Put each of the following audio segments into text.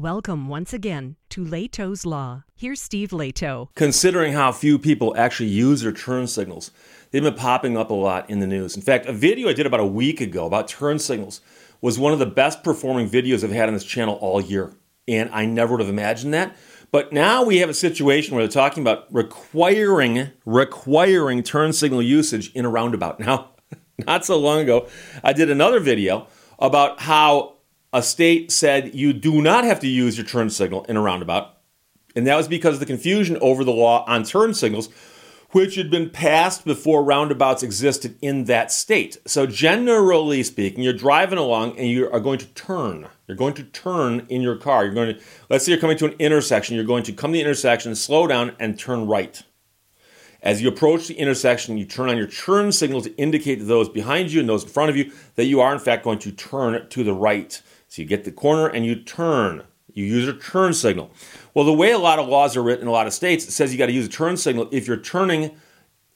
Welcome once again to Lehto's Law. Here's Steve Lehto. Considering how few people actually use their turn signals, they've been popping up a lot in the news. In fact, a video I did about a week ago about turn signals was one of the best performing videos I've had on this channel all year. And I never would have imagined that. But now we have a situation where they're talking about requiring requiring turn signal usage in a roundabout. Now, not so long ago, I did another video about how a state said you do not have to use your turn signal in a roundabout. And that was because of the confusion over the law on turn signals, which had been passed before roundabouts existed in that state. So, generally speaking, you're driving along and you are going to turn. You're going to turn in your car. You're going to, let's say you're coming to an intersection, you're going to come to the intersection, slow down, and turn right. As you approach the intersection, you turn on your turn signal to indicate to those behind you and those in front of you that you are, in fact, going to turn to the right. So you get the corner and you turn. You use a turn signal. Well, the way a lot of laws are written in a lot of states, it says you got to use a turn signal if you're turning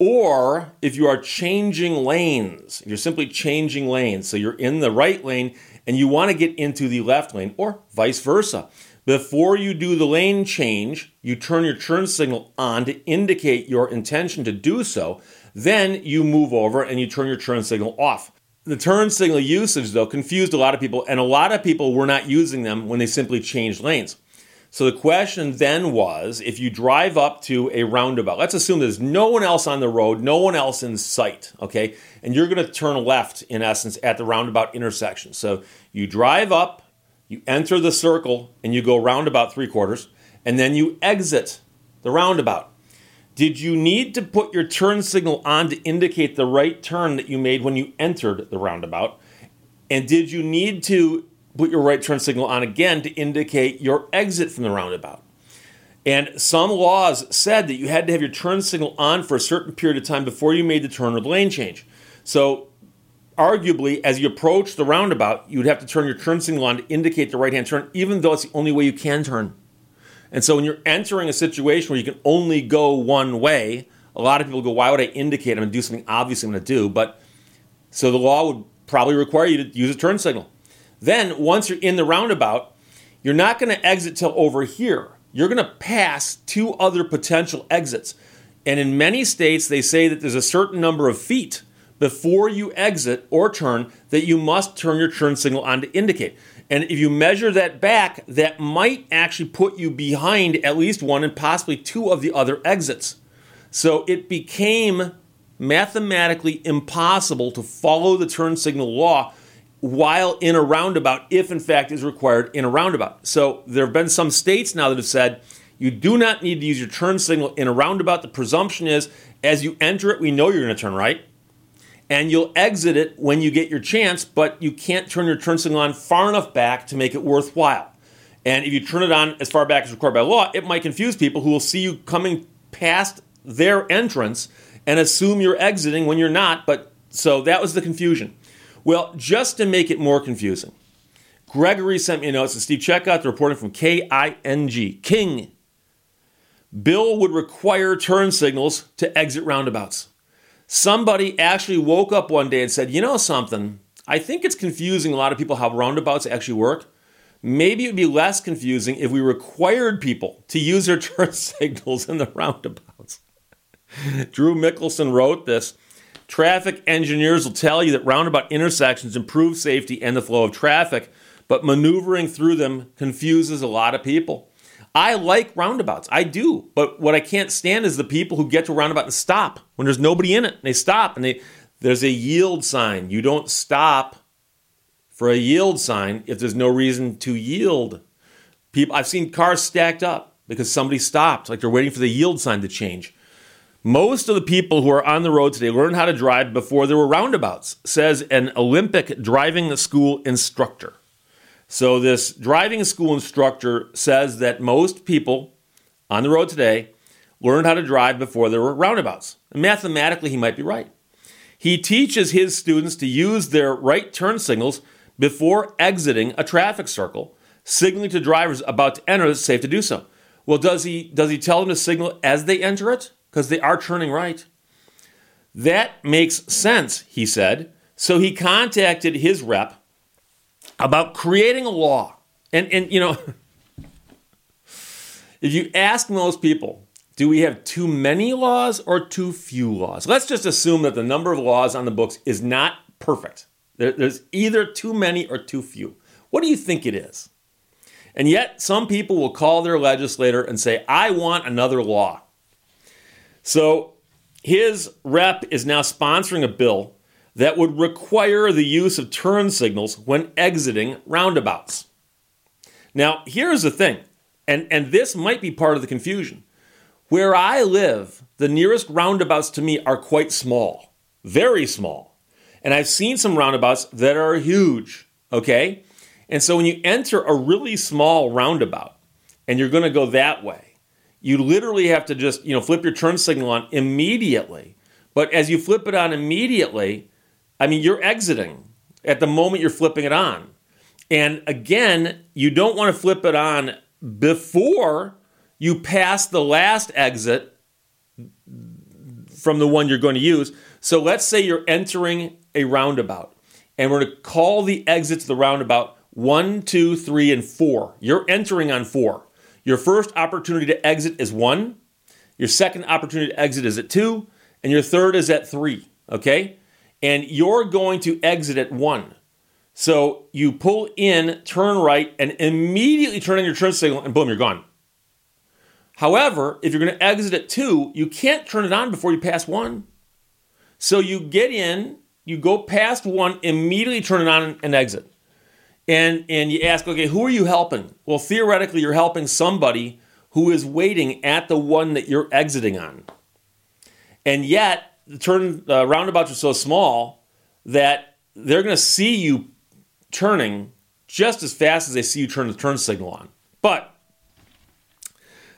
or if you are changing lanes. You're simply changing lanes. So you're in the right lane and you want to get into the left lane or vice versa. Before you do the lane change, you turn your turn signal on to indicate your intention to do so. Then you move over and you turn your turn signal off. The turn signal usage, though, confused a lot of people, and a lot of people were not using them when they simply changed lanes. So the question then was if you drive up to a roundabout, let's assume there's no one else on the road, no one else in sight, okay? And you're going to turn left, in essence, at the roundabout intersection. So you drive up, you enter the circle, and you go round about three quarters, and then you exit the roundabout. Did you need to put your turn signal on to indicate the right turn that you made when you entered the roundabout? And did you need to put your right turn signal on again to indicate your exit from the roundabout? And some laws said that you had to have your turn signal on for a certain period of time before you made the turn or the lane change. So, arguably, as you approach the roundabout, you would have to turn your turn signal on to indicate the right hand turn, even though it's the only way you can turn. And so when you're entering a situation where you can only go one way, a lot of people go, why would I indicate I'm going to do something obvious I'm going to do? But so the law would probably require you to use a turn signal. Then once you're in the roundabout, you're not going to exit till over here. You're going to pass two other potential exits. And in many states, they say that there's a certain number of feet before you exit or turn that you must turn your turn signal on to indicate. And if you measure that back, that might actually put you behind at least one and possibly two of the other exits. So it became mathematically impossible to follow the turn signal law while in a roundabout, if in fact is required in a roundabout. So there have been some states now that have said you do not need to use your turn signal in a roundabout. The presumption is as you enter it, we know you're going to turn right and you'll exit it when you get your chance, but you can't turn your turn signal on far enough back to make it worthwhile. And if you turn it on as far back as required by law, it might confuse people who will see you coming past their entrance and assume you're exiting when you're not. But so that was the confusion. Well, just to make it more confusing, Gregory sent me a note. So Steve, check out the reporting from KING. King. Bill would require turn signals to exit roundabouts. Somebody actually woke up one day and said, you know something? I think it's confusing a lot of people how roundabouts actually work. Maybe it would be less confusing if we required people to use their turn signals in the roundabouts. Drew Mikkelsen wrote this. Traffic engineers will tell you that roundabout intersections improve safety and the flow of traffic, but maneuvering through them confuses a lot of people. I like roundabouts. I do. But what I can't stand is the people who get to a roundabout and stop when there's nobody in it. They stop and they there's a yield sign. You don't stop for a yield sign if there's no reason to yield. People I've seen cars stacked up because somebody stopped, like they're waiting for the yield sign to change. Most of the people who are on the road today learned how to drive before there were roundabouts, says an Olympic driving school instructor. So, this driving school instructor says that most people on the road today learned how to drive before there were roundabouts. And mathematically, he might be right. He teaches his students to use their right turn signals before exiting a traffic circle, signaling to drivers about to enter that it's safe to do so. Well, does he does he tell them to signal as they enter it? Because they are turning right. That makes sense, he said. So he contacted his rep about creating a law. And, and you know, if you ask most people, do we have too many laws or too few laws? Let's just assume that the number of laws on the books is not perfect. there's either too many or too few. What do you think it is? And yet, some people will call their legislator and say, I want another law. So, his rep is now sponsoring a bill that would require the use of turn signals when exiting roundabouts. Now, here's the thing, and, and this might be part of the confusion. Where I live, the nearest roundabouts to me are quite small, very small. And I've seen some roundabouts that are huge, okay? And so when you enter a really small roundabout and you're to go that way, you literally have to just, you know, flip your turn signal on immediately. But as you flip it on immediately, I mean, you're exiting at the moment you're flipping it on. And again, you don't want to flip it on before you pass the last exit from the one you're going to use. So let's say you're entering a roundabout and we're going to call the exits the roundabout one, two, three, and four. You're entering on four. Your first opportunity to exit is one. Your second opportunity to exit is at two. And your third is at three. Okay? And you're going to exit at one. So you pull in, turn right, and immediately turn on your turn signal, and boom, you're gone. However, if you're going to exit at two, you can't turn it on before you pass one. So you get in, you go past one, immediately turn it on and exit and and you ask, okay, who are you helping? Well, theoretically, you're helping somebody who is waiting at the one that you're exiting on, and yet turn uh, roundabouts are so small that they're going to see you turning just as fast as they see you turn the turn signal on. But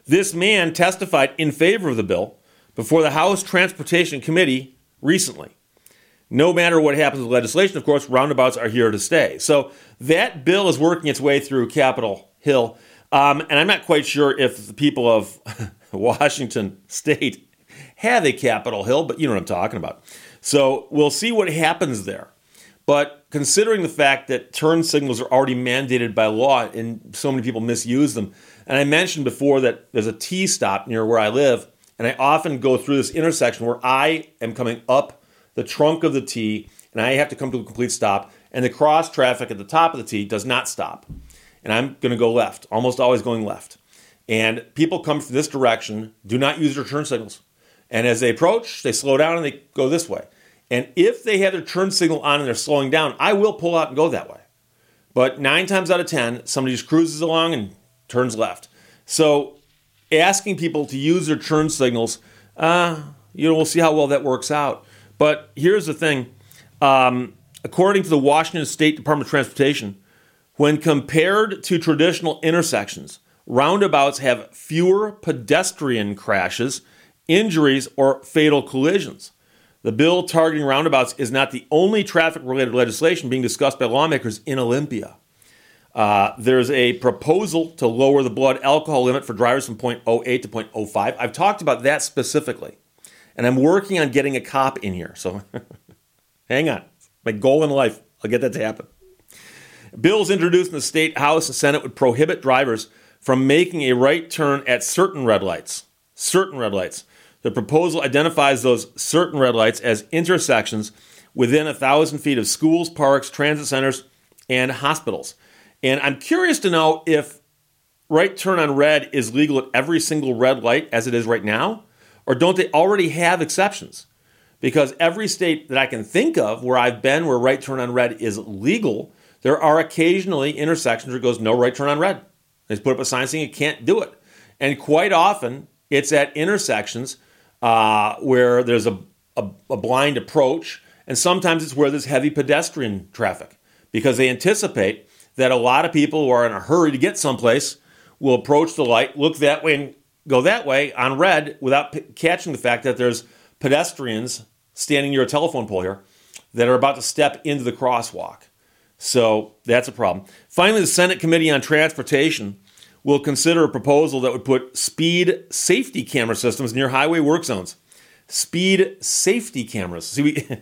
this man testified in favor of the bill before the House Transportation Committee recently no matter what happens with legislation, of course, roundabouts are here to stay. So that bill is working its way through Capitol Hill. Um, and I'm not quite sure if the people of Washington State have a Capitol Hill, but you know what I'm talking about. So we'll see what happens there. But considering the fact that turn signals are already mandated by law and so many people misuse them, and I mentioned before that there's a T stop near where I live, and I often go through this intersection where I am coming up the trunk of the T, and I have to come to a complete stop. And the cross traffic at the top of the T does not stop. And I'm going to go left, almost always going left. And people come from this direction, do not use their turn signals. And as they approach, they slow down and they go this way. And if they have their turn signal on and they're slowing down, I will pull out and go that way. But nine times out of 10, somebody just cruises along and turns left. So asking people to use their turn signals, uh, you know, we'll see how well that works out. But here's the thing um, according to the Washington State Department of Transportation, when compared to traditional intersections, roundabouts have fewer pedestrian crashes, injuries, or fatal collisions. The bill targeting roundabouts is not the only traffic related legislation being discussed by lawmakers in Olympia. Uh, there's a proposal to lower the blood alcohol limit for drivers from 0.08 to 0.05. I've talked about that specifically and I'm working on getting a cop in here. So hang on. My goal in life, I'll get that to happen. Bills introduced in the state house and senate would prohibit drivers from making a right turn at certain red lights. Certain red lights. The proposal identifies those certain red lights as intersections within a thousand feet of schools, parks, transit centers, and hospitals. And I'm curious to know if right turn on red is legal at every single red light as it is right now, or don't they already have exceptions? Because every state that I can think of where I've been where right turn on red is legal, there are occasionally intersections where it goes no right turn on red. They put up a sign saying you can't do it. And quite often, it's at intersections uh, where there's a, a, a blind approach, and sometimes it's where there's heavy pedestrian traffic because they anticipate that a lot of people who are in a hurry to get someplace will approach the light, look that way, and go that way on red without p- catching the fact that there's pedestrians standing near a telephone pole here that are about to step into the crosswalk. So that's a problem. Finally, the Senate Committee on Transportation will consider a proposal that would put speed safety camera systems near highway work zones. Speed safety cameras. See, we,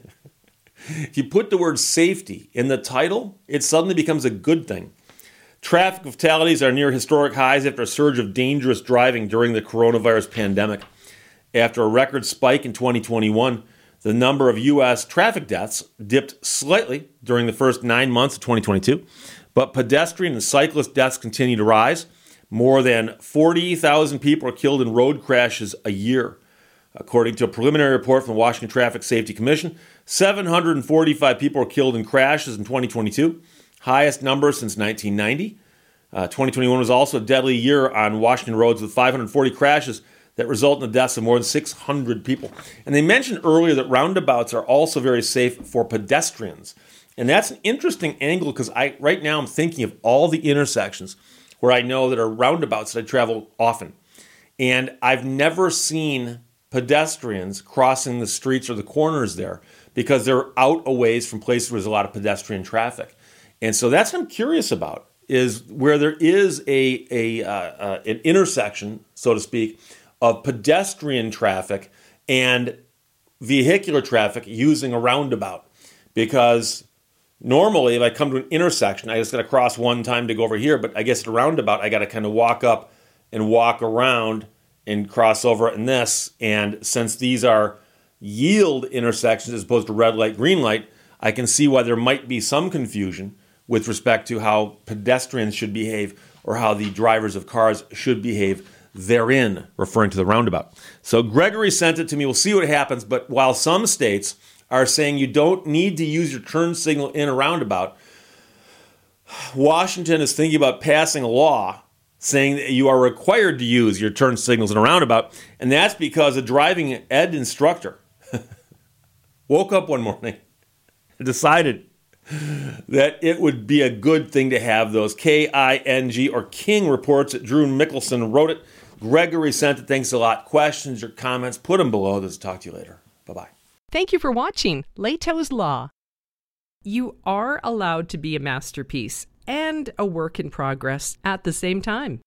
if you put the word safety in the title, it suddenly becomes a good thing. Traffic fatalities are near historic highs after a surge of dangerous driving during the coronavirus pandemic. After a record spike in 2021, the number of U.S. traffic deaths dipped slightly during the first nine months of 2022, but pedestrian and cyclist deaths continue to rise. More than 40,000 people are killed in road crashes a year. According to a preliminary report from the Washington Traffic Safety Commission, 745 people were killed in crashes in 2022, highest number since 1990. Uh, 2021 was also a deadly year on Washington roads with 540 crashes that result in the deaths of more than 600 people. And they mentioned earlier that roundabouts are also very safe for pedestrians. And that's an interesting angle because I right now I'm thinking of all the intersections where I know that are roundabouts that I travel often. And I've never seen pedestrians crossing the streets or the corners there because they're out a ways from places where there's a lot of pedestrian traffic. And so that's what I'm curious about is where there is a, a uh, uh, an intersection, so to speak, of pedestrian traffic and vehicular traffic using a roundabout. Because normally, if I come to an intersection, I just got to cross one time to go over here, but I guess at a roundabout, I got to kind of walk up and walk around and cross over in this. And since these are yield intersections as opposed to red light, green light, I can see why there might be some confusion with respect to how pedestrians should behave or how the drivers of cars should behave therein, referring to the roundabout. So Gregory sent it to me. We'll see what happens. But while some states are saying you don't need to use your turn signal in a roundabout, Washington is thinking about passing a law saying that you are required to use your turn signals in a roundabout. And that's because a driving ed instructor woke up one morning and decided that it would be a good thing to have those K I N G or King reports that Drew Mikkelsen wrote it. Gregory sent it. Thanks a lot. Questions or comments, put them below. This talk to you later. Bye bye. Thank you for watching Lehto's Law. You are allowed to be a masterpiece and a work in progress at the same time.